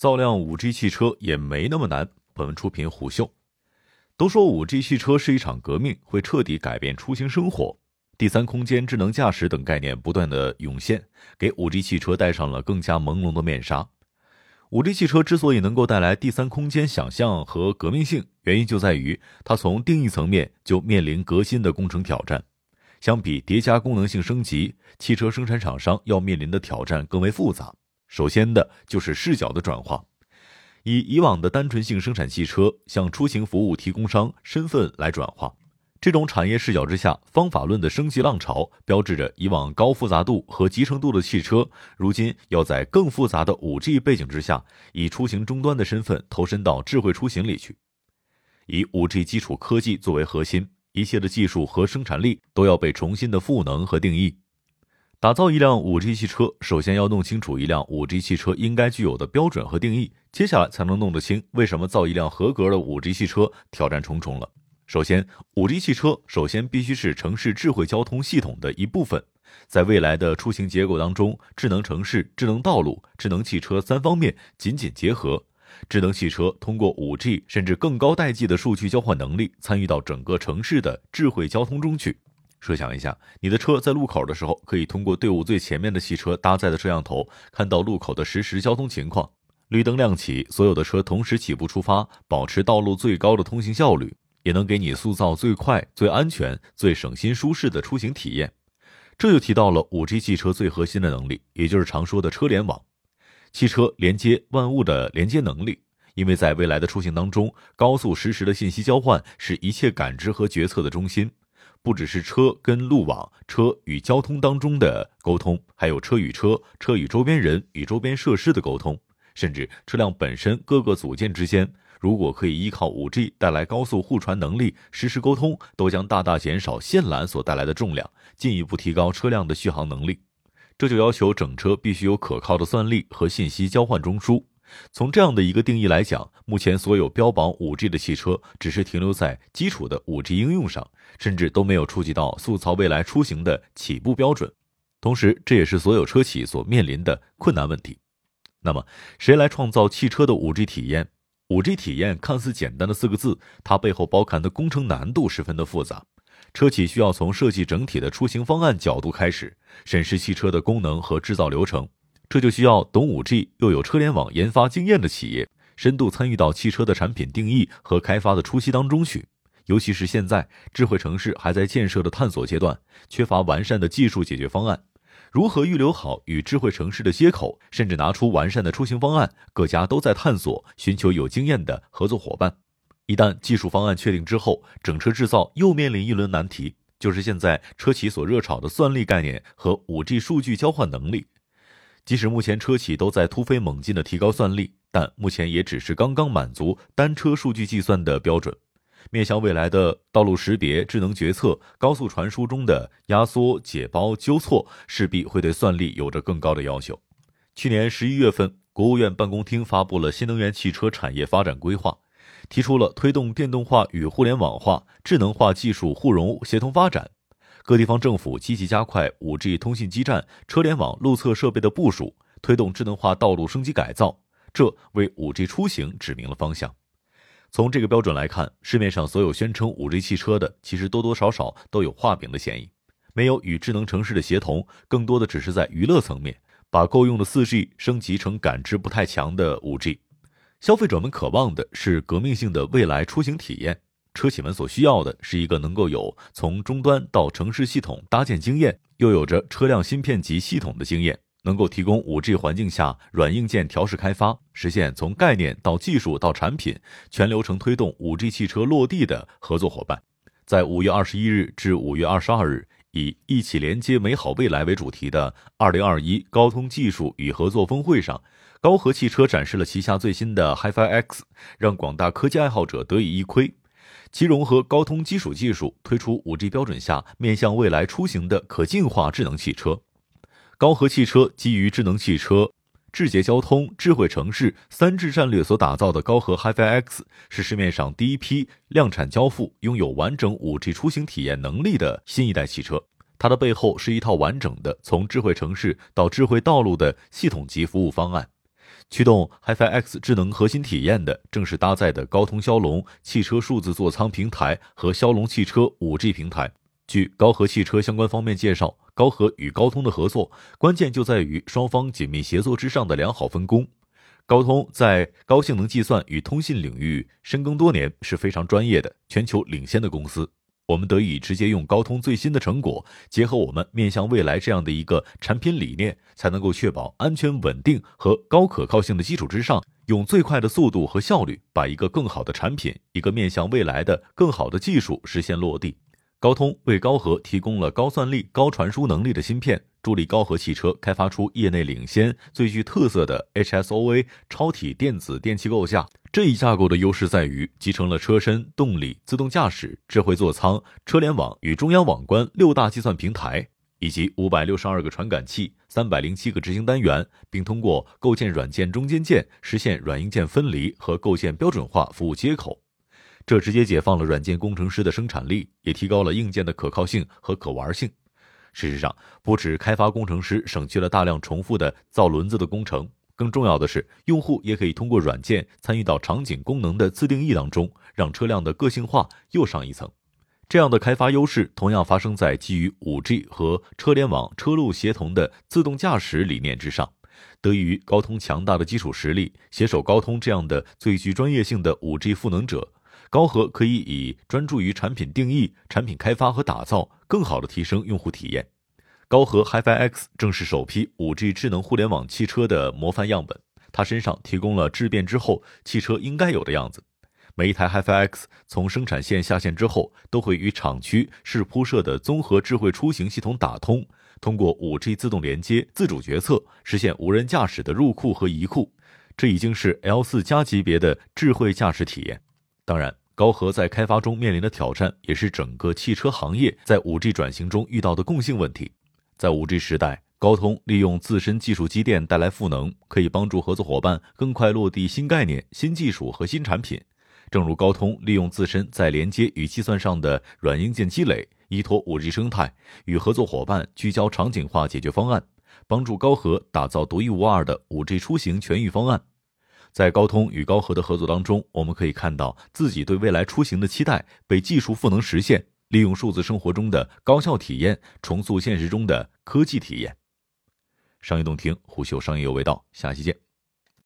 造辆 5G 汽车也没那么难。本文出品虎嗅。都说 5G 汽车是一场革命，会彻底改变出行生活。第三空间、智能驾驶等概念不断的涌现，给 5G 汽车戴上了更加朦胧的面纱。5G 汽车之所以能够带来第三空间想象和革命性，原因就在于它从定义层面就面临革新的工程挑战。相比叠加功能性升级，汽车生产厂商要面临的挑战更为复杂。首先的就是视角的转化，以以往的单纯性生产汽车向出行服务提供商身份来转化。这种产业视角之下，方法论的升级浪潮，标志着以往高复杂度和集成度的汽车，如今要在更复杂的五 G 背景之下，以出行终端的身份投身到智慧出行里去。以五 G 基础科技作为核心，一切的技术和生产力都要被重新的赋能和定义。打造一辆五 G 汽车，首先要弄清楚一辆五 G 汽车应该具有的标准和定义，接下来才能弄得清为什么造一辆合格的五 G 汽车挑战重重了。首先，5G 汽车首先必须是城市智慧交通系统的一部分。在未来的出行结构当中，智能城市、智能道路、智能汽车三方面紧紧结合。智能汽车通过 5G 甚至更高代际的数据交换能力，参与到整个城市的智慧交通中去。设想一下，你的车在路口的时候，可以通过队伍最前面的汽车搭载的摄像头，看到路口的实时交通情况。绿灯亮起，所有的车同时起步出发，保持道路最高的通行效率。也能给你塑造最快、最安全、最省心舒适的出行体验。这就提到了五 G 汽车最核心的能力，也就是常说的车联网，汽车连接万物的连接能力。因为在未来的出行当中，高速实时的信息交换是一切感知和决策的中心，不只是车跟路网、车与交通当中的沟通，还有车与车、车与周边人与周边设施的沟通，甚至车辆本身各个组件之间。如果可以依靠 5G 带来高速互传能力，实时沟通，都将大大减少线缆所带来的重量，进一步提高车辆的续航能力。这就要求整车必须有可靠的算力和信息交换中枢。从这样的一个定义来讲，目前所有标榜 5G 的汽车，只是停留在基础的 5G 应用上，甚至都没有触及到塑造未来出行的起步标准。同时，这也是所有车企所面临的困难问题。那么，谁来创造汽车的 5G 体验？五 G 体验看似简单的四个字，它背后包含的工程难度十分的复杂。车企需要从设计整体的出行方案角度开始，审视汽车的功能和制造流程。这就需要懂五 G 又有车联网研发经验的企业，深度参与到汽车的产品定义和开发的初期当中去。尤其是现在，智慧城市还在建设的探索阶段，缺乏完善的技术解决方案。如何预留好与智慧城市的接口，甚至拿出完善的出行方案，各家都在探索，寻求有经验的合作伙伴。一旦技术方案确定之后，整车制造又面临一轮难题，就是现在车企所热炒的算力概念和五 G 数据交换能力。即使目前车企都在突飞猛进的提高算力，但目前也只是刚刚满足单车数据计算的标准。面向未来的道路识别、智能决策、高速传输中的压缩、解包、纠错，势必会对算力有着更高的要求。去年十一月份，国务院办公厅发布了新能源汽车产业发展规划，提出了推动电动化与互联网化、智能化技术互融协同发展。各地方政府积极加快 5G 通信基站、车联网路测设备的部署，推动智能化道路升级改造，这为 5G 出行指明了方向。从这个标准来看，市面上所有宣称五 G 汽车的，其实多多少少都有画饼的嫌疑。没有与智能城市的协同，更多的只是在娱乐层面，把够用的四 G 升级成感知不太强的五 G。消费者们渴望的是革命性的未来出行体验，车企们所需要的是一个能够有从终端到城市系统搭建经验，又有着车辆芯片及系统的经验。能够提供五 G 环境下软硬件调试开发，实现从概念到技术到产品全流程推动五 G 汽车落地的合作伙伴，在五月二十一日至五月二十二日，以“一起连接美好未来”为主题的二零二一高通技术与合作峰会上，高和汽车展示了旗下最新的 HiFi X，让广大科技爱好者得以一窥。其融合高通基础技术，推出五 G 标准下面向未来出行的可进化智能汽车。高和汽车基于智能汽车、智捷交通、智慧城市三智战略所打造的高和 HiFi X，是市面上第一批量产交付、拥有完整 5G 出行体验能力的新一代汽车。它的背后是一套完整的从智慧城市到智慧道路的系统级服务方案。驱动 HiFi X 智能核心体验的，正是搭载的高通骁龙汽车数字座舱平台和骁龙汽车 5G 平台。据高和汽车相关方面介绍，高和与高通的合作，关键就在于双方紧密协作之上的良好分工。高通在高性能计算与通信领域深耕多年，是非常专业的、全球领先的公司。我们得以直接用高通最新的成果，结合我们面向未来这样的一个产品理念，才能够确保安全稳定和高可靠性的基础之上，用最快的速度和效率，把一个更好的产品、一个面向未来的更好的技术实现落地。高通为高和提供了高算力、高传输能力的芯片，助力高和汽车开发出业内领先、最具特色的 HSOA 超体电子电器构架。这一架构的优势在于集成了车身、动力、自动驾驶、智慧座舱、车联网与中央网关六大计算平台，以及五百六十二个传感器、三百零七个执行单元，并通过构建软件中间件实现软硬件分离和构建标准化服务接口。这直接解放了软件工程师的生产力，也提高了硬件的可靠性和可玩性。事实上，不止开发工程师省去了大量重复的造轮子的工程，更重要的是，用户也可以通过软件参与到场景功能的自定义当中，让车辆的个性化又上一层。这样的开发优势同样发生在基于 5G 和车联网、车路协同的自动驾驶理念之上。得益于高通强大的基础实力，携手高通这样的最具专业性的 5G 赋能者。高和可以以专注于产品定义、产品开发和打造，更好的提升用户体验。高和 HiFi X 正是首批 5G 智能互联网汽车的模范样本，它身上提供了质变之后汽车应该有的样子。每一台 HiFi X 从生产线下线之后，都会与厂区是铺设的综合智慧出行系统打通，通过 5G 自动连接、自主决策，实现无人驾驶的入库和移库。这已经是 L4 加级别的智慧驾驶体验。当然。高和在开发中面临的挑战，也是整个汽车行业在 5G 转型中遇到的共性问题。在 5G 时代，高通利用自身技术积淀带来赋能，可以帮助合作伙伴更快落地新概念、新技术和新产品。正如高通利用自身在连接与计算上的软硬件积累，依托 5G 生态，与合作伙伴聚焦场景化解决方案，帮助高和打造独一无二的 5G 出行全域方案。在高通与高和的合作当中，我们可以看到自己对未来出行的期待被技术赋能实现，利用数字生活中的高效体验重塑现实中的科技体验。商业洞听，虎嗅商业有味道，下期见。